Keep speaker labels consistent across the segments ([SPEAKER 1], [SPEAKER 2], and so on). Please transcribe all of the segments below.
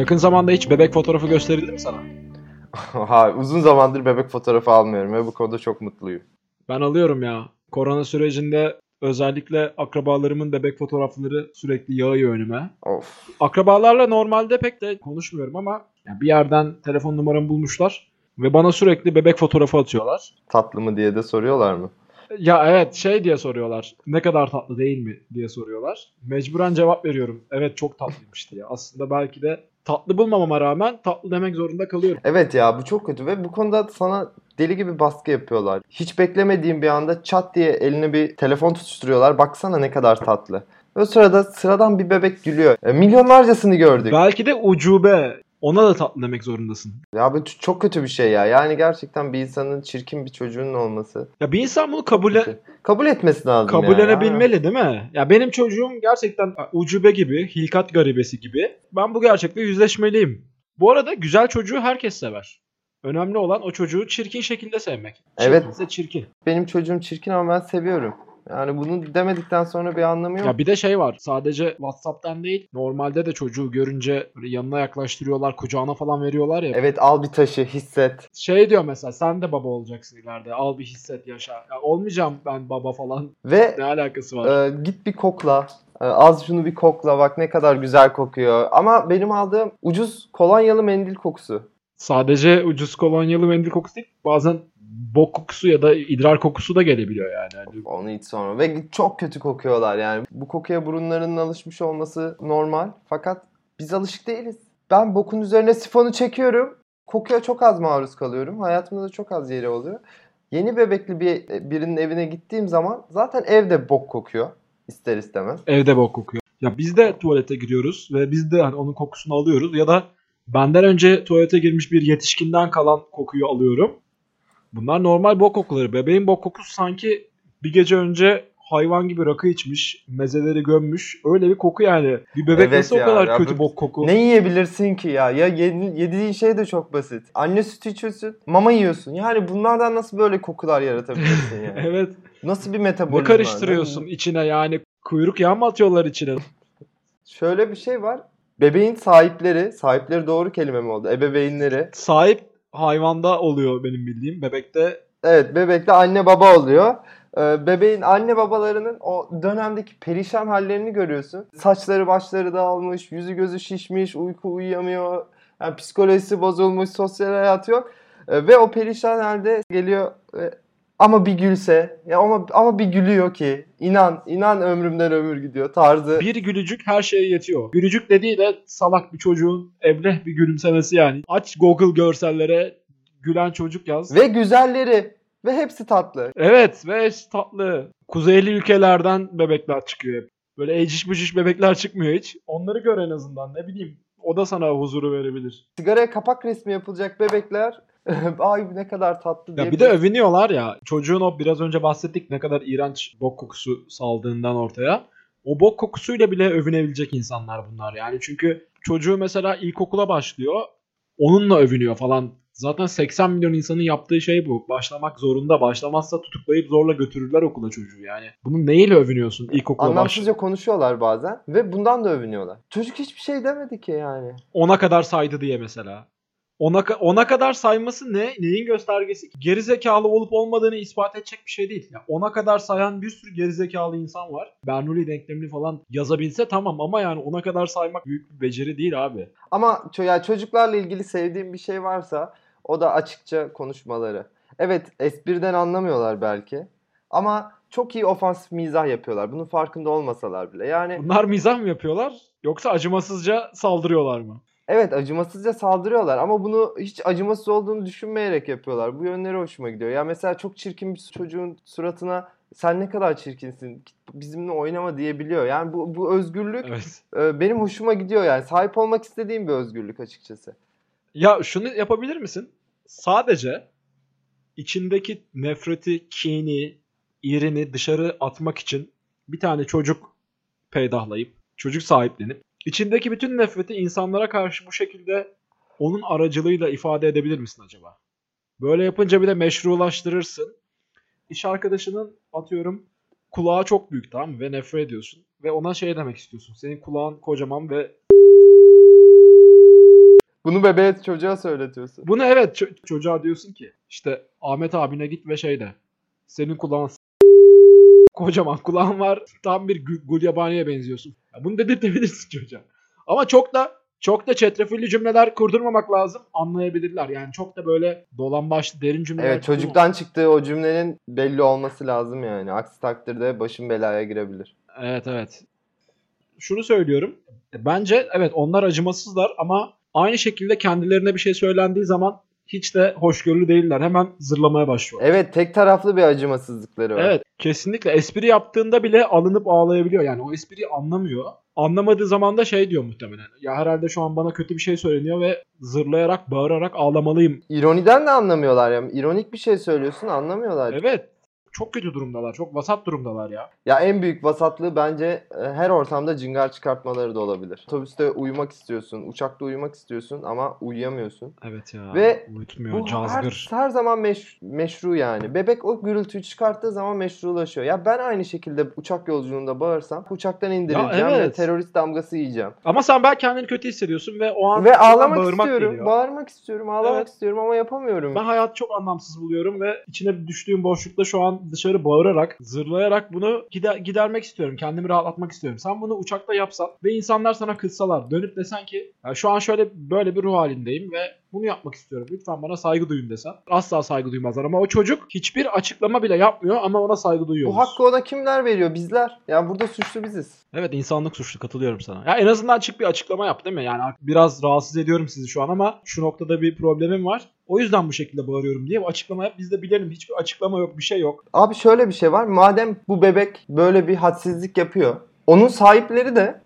[SPEAKER 1] Yakın zamanda hiç bebek fotoğrafı gösterildi mi sana?
[SPEAKER 2] ha, uzun zamandır bebek fotoğrafı almıyorum ve bu konuda çok mutluyum.
[SPEAKER 1] Ben alıyorum ya. Korona sürecinde özellikle akrabalarımın bebek fotoğrafları sürekli yağıyor önüme.
[SPEAKER 2] Of.
[SPEAKER 1] Akrabalarla normalde pek de konuşmuyorum ama bir yerden telefon numaramı bulmuşlar ve bana sürekli bebek fotoğrafı atıyorlar.
[SPEAKER 2] Tatlı mı diye de soruyorlar mı?
[SPEAKER 1] Ya evet şey diye soruyorlar. Ne kadar tatlı değil mi diye soruyorlar. Mecburen cevap veriyorum. Evet çok tatlıymış diye. Aslında belki de tatlı bulmamama rağmen tatlı demek zorunda kalıyorum.
[SPEAKER 2] Evet ya bu çok kötü ve bu konuda sana deli gibi baskı yapıyorlar. Hiç beklemediğim bir anda çat diye eline bir telefon tutuşturuyorlar. Baksana ne kadar tatlı. Ve sırada sıradan bir bebek gülüyor. E, milyonlarcasını gördük.
[SPEAKER 1] Belki de ucube. Ona da tatlı demek zorundasın.
[SPEAKER 2] Ya bu çok kötü bir şey ya. Yani gerçekten bir insanın çirkin bir çocuğunun olması.
[SPEAKER 1] Ya bir insan bunu kabul
[SPEAKER 2] kabul etmesi lazım
[SPEAKER 1] kabullenebilmeli
[SPEAKER 2] ya.
[SPEAKER 1] değil mi? Ya benim çocuğum gerçekten ucube gibi, hilkat garibesi gibi. Ben bu gerçekle yüzleşmeliyim. Bu arada güzel çocuğu herkes sever. Önemli olan o çocuğu çirkin şekilde sevmek.
[SPEAKER 2] Evet.
[SPEAKER 1] Çirkinse çirkin.
[SPEAKER 2] Benim çocuğum çirkin ama ben seviyorum. Yani bunu demedikten sonra bir anlamı yok.
[SPEAKER 1] Ya bir de şey var. Sadece WhatsApp'tan değil. Normalde de çocuğu görünce yanına yaklaştırıyorlar, kucağına falan veriyorlar ya.
[SPEAKER 2] Evet al bir taşı hisset.
[SPEAKER 1] Şey diyor mesela sen de baba olacaksın ileride. Al bir hisset yaşa. Ya olmayacağım ben baba falan.
[SPEAKER 2] Ve
[SPEAKER 1] Ne alakası var?
[SPEAKER 2] e, git bir kokla. E, az şunu bir kokla bak ne kadar güzel kokuyor. Ama benim aldığım ucuz kolonyalı mendil kokusu.
[SPEAKER 1] Sadece ucuz kolonyalı mendil kokusu değil. Bazen bok kokusu ya da idrar kokusu da gelebiliyor yani. Hani
[SPEAKER 2] Onu hiç sorma. Ve çok kötü kokuyorlar yani. Bu kokuya burunlarının alışmış olması normal. Fakat biz alışık değiliz. Ben bokun üzerine sifonu çekiyorum. Kokuya çok az maruz kalıyorum. Hayatımda da çok az yeri oluyor. Yeni bebekli bir birinin evine gittiğim zaman zaten evde bok kokuyor. ister istemez.
[SPEAKER 1] evde bok kokuyor. Ya biz de tuvalete giriyoruz ve biz de hani onun kokusunu alıyoruz ya da benden önce tuvalete girmiş bir yetişkinden kalan kokuyu alıyorum. Bunlar normal bok kokuları. Bebeğin bok kokusu sanki bir gece önce hayvan gibi rakı içmiş, mezeleri gömmüş. Öyle bir koku yani. Bir bebek
[SPEAKER 2] Evet
[SPEAKER 1] nasıl
[SPEAKER 2] ya,
[SPEAKER 1] o kadar
[SPEAKER 2] ya
[SPEAKER 1] kötü
[SPEAKER 2] bu-
[SPEAKER 1] bok koku?
[SPEAKER 2] Ne yiyebilirsin ki ya? Ya yedi- yediğin şey de çok basit. Anne sütü içiyorsun, mama yiyorsun. Yani bunlardan nasıl böyle kokular yaratabilirsin yani?
[SPEAKER 1] Evet.
[SPEAKER 2] Nasıl bir
[SPEAKER 1] Ne
[SPEAKER 2] metabolizma?
[SPEAKER 1] karıştırıyorsun içine yani? Kuyruk yağı mı atıyorlar içine?
[SPEAKER 2] Şöyle bir şey var. Bebeğin sahipleri, sahipleri doğru kelime mi oldu? Ebeveynleri.
[SPEAKER 1] Sahip hayvanda oluyor benim bildiğim. Bebekte
[SPEAKER 2] Evet bebekle anne baba oluyor. Ee, bebeğin anne babalarının o dönemdeki perişan hallerini görüyorsun. Saçları başları dağılmış, yüzü gözü şişmiş, uyku uyuyamıyor. Yani psikolojisi bozulmuş, sosyal hayatı yok. Ee, ve o perişan halde geliyor ve ama bir gülse ya ama ama bir gülüyor ki inan inan ömrümden ömür gidiyor tarzı.
[SPEAKER 1] bir gülücük her şeye yetiyor. Gülücük dediği de salak bir çocuğun ebleh bir gülümsemesi yani. Aç Google görsellere gülen çocuk yaz.
[SPEAKER 2] Ve güzelleri ve hepsi tatlı.
[SPEAKER 1] Evet ve tatlı. Kuzeyli ülkelerden bebekler çıkıyor hep. Böyle eciş bücüş bebekler çıkmıyor hiç. Onları gör en azından ne bileyim. O da sana huzuru verebilir.
[SPEAKER 2] Sigaraya kapak resmi yapılacak bebekler ay ne kadar tatlı diye.
[SPEAKER 1] Ya bir de övünüyorlar ya. Çocuğun o biraz önce bahsettik ne kadar iğrenç bok kokusu saldığından ortaya. O bok kokusuyla bile övünebilecek insanlar bunlar yani. Çünkü çocuğu mesela ilkokula başlıyor. Onunla övünüyor falan. Zaten 80 milyon insanın yaptığı şey bu. Başlamak zorunda. Başlamazsa tutuklayıp zorla götürürler okula çocuğu yani. Bunun neyle övünüyorsun ilkokula baş?
[SPEAKER 2] Anlamsızca konuşuyorlar bazen ve bundan da övünüyorlar. Çocuk hiçbir şey demedi ki yani.
[SPEAKER 1] Ona kadar saydı diye mesela. Ona, ona kadar sayması ne? Neyin göstergesi? Geri zekalı olup olmadığını ispat edecek bir şey değil. Ya ona kadar sayan bir sürü geri zekalı insan var. Bernoulli denklemini falan yazabilse tamam ama yani ona kadar saymak büyük bir beceri değil abi.
[SPEAKER 2] Ama yani çocuklarla ilgili sevdiğim bir şey varsa o da açıkça konuşmaları. Evet espriden anlamıyorlar belki ama çok iyi ofansif mizah yapıyorlar. Bunun farkında olmasalar bile. Yani
[SPEAKER 1] Bunlar mizah mı yapıyorlar yoksa acımasızca saldırıyorlar mı?
[SPEAKER 2] Evet acımasızca saldırıyorlar ama bunu hiç acımasız olduğunu düşünmeyerek yapıyorlar. Bu yönleri hoşuma gidiyor. Ya mesela çok çirkin bir çocuğun suratına sen ne kadar çirkinsin bizimle oynama diyebiliyor. Yani bu, bu özgürlük
[SPEAKER 1] Evet.
[SPEAKER 2] e, benim hoşuma gidiyor yani. Sahip olmak istediğim bir özgürlük açıkçası.
[SPEAKER 1] Ya şunu yapabilir misin? Sadece içindeki nefreti, kini, irini dışarı atmak için bir tane çocuk peydahlayıp, çocuk sahiplenip, içindeki bütün nefreti insanlara karşı bu şekilde onun aracılığıyla ifade edebilir misin acaba? Böyle yapınca bir de meşrulaştırırsın. İş arkadaşının atıyorum kulağı çok büyük tamam mı? Ve nefret ediyorsun. Ve ona şey demek istiyorsun. Senin kulağın kocaman ve
[SPEAKER 2] Bunu bebeğe çocuğa söyletiyorsun.
[SPEAKER 1] Bunu evet ço- çocuğa diyorsun ki işte Ahmet abine git ve şey de senin kulağın kocaman kulağın var tam bir gü- gulyabaniye benziyorsun. Ya bunu dedirtebilirsin çocuğa. Ama çok da çok da çetrefilli cümleler kurdurmamak lazım. Anlayabilirler. Yani çok da böyle dolan başlı derin cümleler.
[SPEAKER 2] Evet çocuktan çıktığı o cümlenin belli olması lazım yani. Aksi takdirde başın belaya girebilir.
[SPEAKER 1] Evet evet. Şunu söylüyorum. Bence evet onlar acımasızlar ama aynı şekilde kendilerine bir şey söylendiği zaman hiç de hoşgörülü değiller. Hemen zırlamaya başlıyor.
[SPEAKER 2] Evet tek taraflı bir acımasızlıkları var.
[SPEAKER 1] Evet kesinlikle espri yaptığında bile alınıp ağlayabiliyor. Yani o espriyi anlamıyor. Anlamadığı zaman da şey diyor muhtemelen. Ya herhalde şu an bana kötü bir şey söyleniyor ve zırlayarak bağırarak ağlamalıyım.
[SPEAKER 2] İroniden de anlamıyorlar ya. İronik bir şey söylüyorsun anlamıyorlar.
[SPEAKER 1] Evet çok kötü durumdalar. Çok vasat durumdalar ya.
[SPEAKER 2] Ya en büyük vasatlığı bence e, her ortamda cingar çıkartmaları da olabilir. Otobüste uyumak istiyorsun, uçakta uyumak istiyorsun ama uyuyamıyorsun.
[SPEAKER 1] Evet ya.
[SPEAKER 2] Ve
[SPEAKER 1] uyutmuyor.
[SPEAKER 2] Bu
[SPEAKER 1] cazgır.
[SPEAKER 2] her, her zaman meş- meşru yani. Bebek o gürültüyü çıkarttığı zaman meşrulaşıyor. Ya ben aynı şekilde uçak yolculuğunda bağırsam uçaktan indirileceğim
[SPEAKER 1] Ya
[SPEAKER 2] ve
[SPEAKER 1] evet.
[SPEAKER 2] terörist damgası yiyeceğim.
[SPEAKER 1] Ama sen belki kendini kötü hissediyorsun ve o an
[SPEAKER 2] Ve ağlamak
[SPEAKER 1] bağırmak
[SPEAKER 2] istiyorum.
[SPEAKER 1] geliyor.
[SPEAKER 2] Bağırmak istiyorum, ağlamak
[SPEAKER 1] Evet.
[SPEAKER 2] istiyorum ama yapamıyorum.
[SPEAKER 1] Ben hayatı çok anlamsız buluyorum ve içine düştüğüm boşlukta şu an dışarı bağırarak, zırlayarak bunu gider, gidermek istiyorum. Kendimi rahatlatmak istiyorum. Sen bunu uçakta yapsan ve insanlar sana kızsalar, dönüp desen ki ya şu an şöyle böyle bir ruh halindeyim ve bunu yapmak istiyorum. Lütfen bana saygı duyun desen. Asla saygı duymazlar ama o çocuk hiçbir açıklama bile yapmıyor ama ona saygı duyuyoruz.
[SPEAKER 2] Bu hakkı ona kimler veriyor? Bizler. Ya burada suçlu biziz.
[SPEAKER 1] Evet insanlık suçlu katılıyorum sana. Ya en azından çık bir açıklama yap değil mi? Yani biraz rahatsız ediyorum sizi şu an ama şu noktada bir problemim var. O yüzden bu şekilde bağırıyorum diye bir açıklama yap. Biz de bilelim. Hiçbir açıklama yok, bir şey yok.
[SPEAKER 2] Abi şöyle bir şey var. Madem bu bebek böyle bir hadsizlik yapıyor. Onun sahipleri de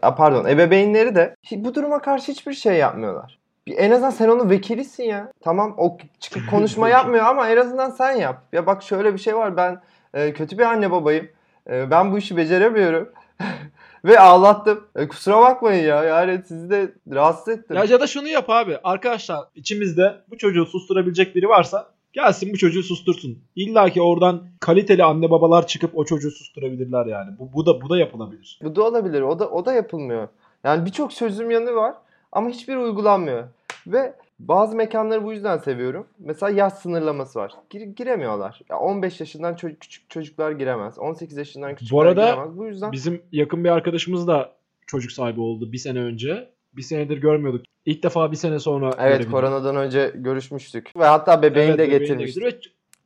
[SPEAKER 2] pardon ebeveynleri de bu duruma karşı hiçbir şey yapmıyorlar. En azından sen onun vekilisin ya. Tamam o çıkıp konuşma yapmıyor ama en azından sen yap. Ya bak şöyle bir şey var. Ben e, kötü bir anne babayım. E, ben bu işi beceremiyorum. Ve ağlattım. E, kusura bakmayın ya. Yani sizi de rahatsız ettim.
[SPEAKER 1] Ya, ya da şunu yap abi. Arkadaşlar içimizde bu çocuğu susturabilecek biri varsa gelsin bu çocuğu sustursun. İlla ki oradan kaliteli anne babalar çıkıp o çocuğu susturabilirler yani. Bu, bu da bu da yapılabilir.
[SPEAKER 2] Bu da olabilir. O da o da yapılmıyor. Yani birçok çözüm yanı var ama hiçbir uygulanmıyor. Ve bazı mekanları bu yüzden seviyorum. Mesela yaş sınırlaması var. Gir- giremiyorlar. Ya 15 yaşından ço- küçük çocuklar giremez. 18 yaşından küçükler
[SPEAKER 1] arada
[SPEAKER 2] giremez. Bu yüzden
[SPEAKER 1] Bizim yakın bir arkadaşımız da çocuk sahibi oldu bir sene önce. Bir senedir görmüyorduk. İlk defa bir sene sonra
[SPEAKER 2] evet koronadan önce görüşmüştük. Ve hatta bebeğini
[SPEAKER 1] Evet,
[SPEAKER 2] de
[SPEAKER 1] bebeğini
[SPEAKER 2] getirmiştik.
[SPEAKER 1] ve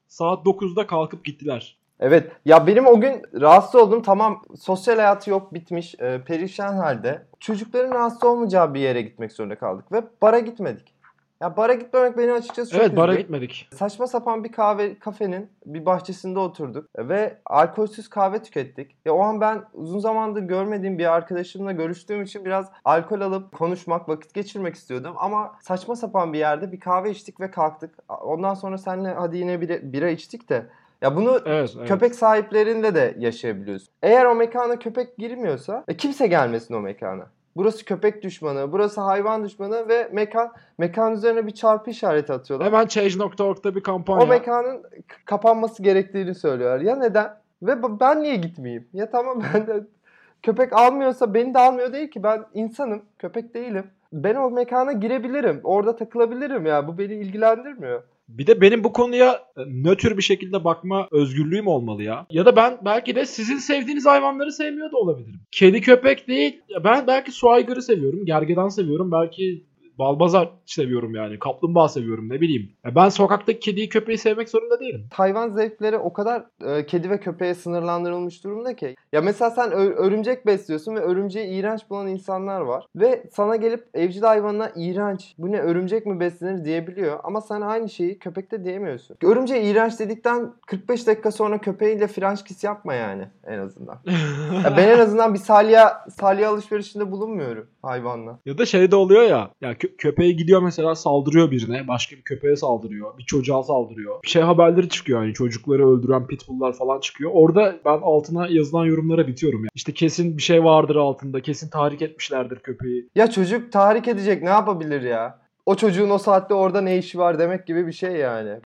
[SPEAKER 1] saat 9'da kalkıp gittiler.
[SPEAKER 2] Evet. Ya benim o gün rahatsız oldum. Tamam sosyal hayatı yok bitmiş. e, perişan halde. Çocukların rahatsız olmayacağı bir yere gitmek zorunda kaldık. Ve bara gitmedik. Ya bara gitmemek beni açıkçası çok
[SPEAKER 1] evet bara
[SPEAKER 2] üzdü.
[SPEAKER 1] gitmedik.
[SPEAKER 2] Saçma sapan bir kahve kafenin bir bahçesinde oturduk ve alkolsüz kahve tükettik. Ya o an ben uzun zamandır görmediğim bir arkadaşımla görüştüğüm için biraz alkol alıp konuşmak, vakit geçirmek istiyordum. Ama saçma sapan bir yerde bir kahve içtik ve kalktık. Ondan sonra seninle hadi yine bira, bira içtik de. Ya bunu
[SPEAKER 1] Evet, evet.
[SPEAKER 2] köpek sahiplerinde de yaşayabiliyorsun. Eğer o mekana köpek girmiyorsa e, kimse gelmesin o mekana. Burası köpek düşmanı, burası hayvan düşmanı ve mekan mekan üzerine bir çarpı işareti atıyorlar.
[SPEAKER 1] Hemen Change.org'da bir kampanya.
[SPEAKER 2] O mekanın kapanması gerektiğini söylüyorlar. Ya neden? Ve ben niye gitmeyeyim? Ya tamam ben de köpek almıyorsa beni de almıyor değil ki. Ben insanım, köpek değilim. Ben o mekana girebilirim. Orada takılabilirim ya. Bu beni ilgilendirmiyor.
[SPEAKER 1] Bir de benim bu konuya e, nötr bir şekilde bakma özgürlüğüm olmalı ya. Ya da ben belki de sizin sevdiğiniz hayvanları sevmiyor da olabilirim. Kedi köpek değil. Ben belki su aygırı seviyorum. Gergedan seviyorum. Belki balbazar seviyorum yani. Kaplumbağa seviyorum ne bileyim. Ya ben sokaktaki kediyi köpeği sevmek zorunda değilim.
[SPEAKER 2] Hayvan zevkleri o kadar e, kedi ve köpeğe sınırlandırılmış durumda ki. Ya mesela sen ö- örümcek besliyorsun ve örümceği iğrenç bulan insanlar var. Ve sana gelip evcil hayvanına iğrenç, bu ne örümcek mi beslenir diyebiliyor. Ama sen aynı şeyi köpekte diyemiyorsun. Örümceğe iğrenç dedikten 45 dakika sonra köpeğiyle french kiss yapma yani en azından. Ya ben en azından bir salya, salya alışverişinde bulunmuyorum hayvanla.
[SPEAKER 1] Ya da şey de oluyor ya. Ya kö- köpeği gidiyor mesela saldırıyor birine. Başka bir köpeğe saldırıyor. Bir çocuğa saldırıyor. Bir şey haberleri çıkıyor yani çocukları öldüren pitbulllar falan çıkıyor. Orada ben altına yazılan yorumlara bitiyorum ya. İşte kesin bir şey vardır altında. Kesin tahrik etmişlerdir köpeği.
[SPEAKER 2] Ya çocuk tahrik edecek ne yapabilir ya? O çocuğun o saatte orada ne işi var demek gibi bir şey yani.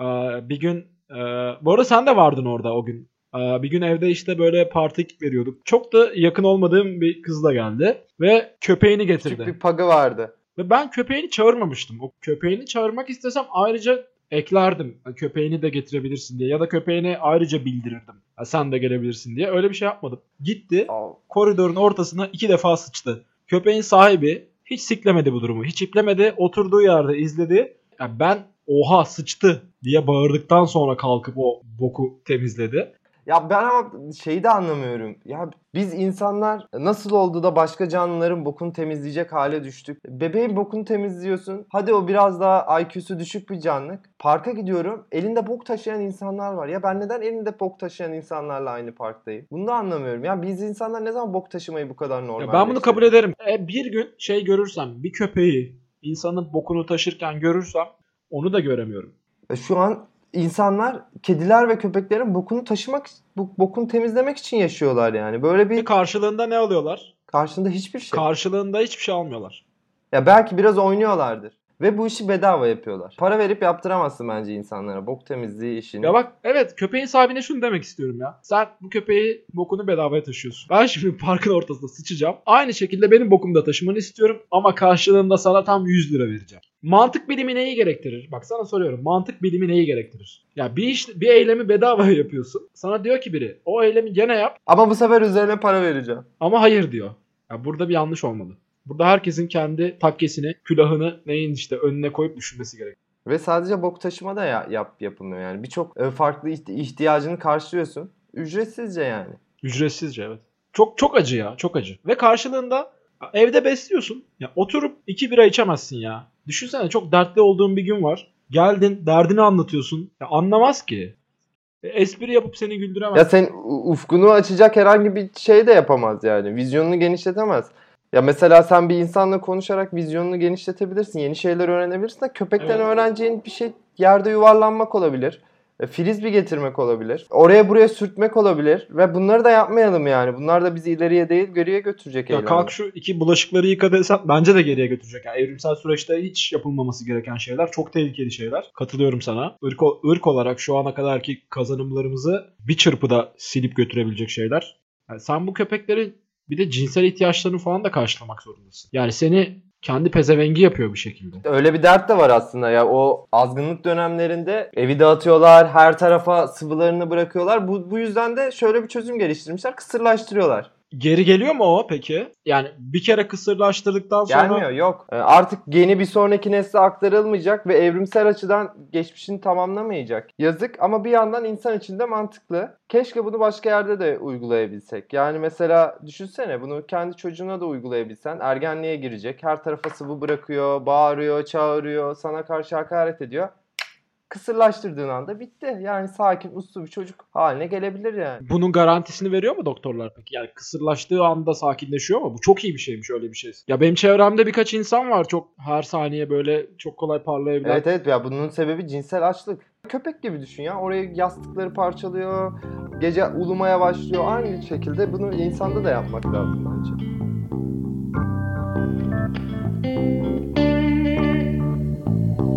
[SPEAKER 1] Ee, bir gün e, bu arada sen de vardın orada o gün. Bir gün evde işte böyle parti veriyorduk. Çok da yakın olmadığım bir kız da geldi ve köpeğini getirdi.
[SPEAKER 2] Küçük bir pagı vardı.
[SPEAKER 1] Ve ben köpeğini çağırmamıştım. O köpeğini çağırmak istesem ayrıca eklerdim. Köpeğini de getirebilirsin diye. Ya da köpeğini ayrıca bildirirdim. Ha, sen de gelebilirsin diye. Öyle bir şey yapmadım. Gitti koridorun ortasına iki defa sıçtı. Köpeğin sahibi hiç siklemedi bu durumu. Hiç iplemedi. Oturduğu yerde izledi. Ya ben oha sıçtı diye bağırdıktan sonra kalkıp o boku temizledi.
[SPEAKER 2] Ya ben ama şeyi de anlamıyorum. Ya biz insanlar nasıl oldu da başka canlıların bokunu temizleyecek hale düştük? Bebeğin bokunu temizliyorsun. Hadi o biraz daha IQ'su düşük bir canlı. Parka gidiyorum. Elinde bok taşıyan insanlar var. Ya ben neden elinde bok taşıyan insanlarla aynı parktayım? Bunu da anlamıyorum. Ya biz insanlar ne zaman bok taşımayı bu kadar normal?
[SPEAKER 1] Ya ben bunu kabul ederim. E, bir gün şey görürsem bir köpeği insanın bokunu taşırken görürsem onu da göremiyorum.
[SPEAKER 2] E, Şu an insanlar kediler ve köpeklerin bokunu taşımak, bokunu temizlemek için yaşıyorlar yani. Böyle bir
[SPEAKER 1] karşılığında ne alıyorlar?
[SPEAKER 2] karşında hiçbir şey.
[SPEAKER 1] Karşılığında hiçbir şey almıyorlar.
[SPEAKER 2] Ya belki biraz oynuyorlardır. Ve bu işi bedava yapıyorlar. Para verip yaptıramazsın bence insanlara. Bok temizliği işini.
[SPEAKER 1] Ya bak evet köpeğin sahibine şunu demek istiyorum ya. Sen bu köpeği bokunu bedavaya taşıyorsun. Ben şimdi parkın ortasında sıçacağım. Aynı şekilde benim bokumu da taşımanı istiyorum ama karşılığında sana tam 100 lira vereceğim. Mantık bilimi neyi gerektirir? Bak sana soruyorum. Mantık bilimi neyi gerektirir? Ya bir iş bir eylemi bedavaya yapıyorsun. Sana diyor ki biri o eylemi gene yap
[SPEAKER 2] Ama bu sefer üzerine para vereceğim.
[SPEAKER 1] ama hayır diyor. Ya burada bir yanlış olmalı. Burada herkesin kendi takkesini, külahını neyin işte önüne koyup düşünmesi gerek.
[SPEAKER 2] Ve sadece bok taşıma da ya, yap yapılmıyor yani. Birçok e, farklı ihti- ihtiyacını karşılıyorsun. Ücretsizce yani.
[SPEAKER 1] Ücretsizce evet. Çok çok acı ya, çok acı. Ve karşılığında evde besliyorsun. Ya oturup iki bira içemezsin ya. Düşünsene çok dertli olduğun bir gün var. Geldin, derdini anlatıyorsun. Ya anlamaz ki. E, espri yapıp seni güldüremez.
[SPEAKER 2] Ya sen ufkunu açacak herhangi bir şey de yapamaz yani. Vizyonunu genişletemez. Ya mesela sen bir insanla konuşarak vizyonunu genişletebilirsin. Yeni şeyler öğrenebilirsin de köpekten
[SPEAKER 1] Evet.
[SPEAKER 2] öğreneceğin bir şey yerde yuvarlanmak olabilir. E, Frisbee getirmek olabilir. Oraya buraya sürtmek olabilir. Ve bunları da yapmayalım yani. Bunlar da bizi ileriye değil geriye götürecek
[SPEAKER 1] Ya kalk şu iki bulaşıkları yıka desen bence de geriye götürecek. Yani evrimsel süreçte hiç yapılmaması gereken şeyler. Çok tehlikeli şeyler. Katılıyorum sana. Irk, ırk olarak şu ana kadarki kazanımlarımızı bir çırpıda silip götürebilecek şeyler. Yani sen bu köpeklerin bir de cinsel ihtiyaçlarını falan da karşılamak zorundasın. Yani seni kendi pezevengi yapıyor bir şekilde.
[SPEAKER 2] Öyle bir dert de var aslında ya o azgınlık dönemlerinde evi dağıtıyorlar, her tarafa sıvılarını bırakıyorlar. Bu, bu yüzden de şöyle bir çözüm geliştirmişler, kısırlaştırıyorlar.
[SPEAKER 1] Geri geliyor mu o peki? Yani bir kere kısırlaştırdıktan sonra
[SPEAKER 2] Gelmiyor yok. Ee, Artık geni bir sonraki nesle aktarılmayacak ve evrimsel açıdan geçmişini tamamlamayacak. Yazık ama bir yandan insan için de mantıklı. Keşke bunu başka yerde de uygulayabilsek. Yani mesela düşünsene bunu kendi çocuğuna da uygulayabilsen. Ergenliğe girecek. Her tarafa sıvı bırakıyor, bağırıyor, çağırıyor, sana karşı hakaret ediyor. Kısırlaştırdığın anda bitti. Yani sakin, uslu bir çocuk haline gelebilir yani.
[SPEAKER 1] Bunun garantisini veriyor mu doktorlar peki? Yani kısırlaştığı anda sakinleşiyor mu? Bu çok iyi bir şeymiş öyle bir şey. Ya benim çevremde birkaç insan var çok her saniye böyle çok kolay parlayabilen.
[SPEAKER 2] Evet evet ya bunun sebebi cinsel açlık. Köpek gibi düşün ya. Oraya yastıkları parçalıyor. Gece ulumaya başlıyor. Aynı şekilde bunu insanda da yapmak lazım bence.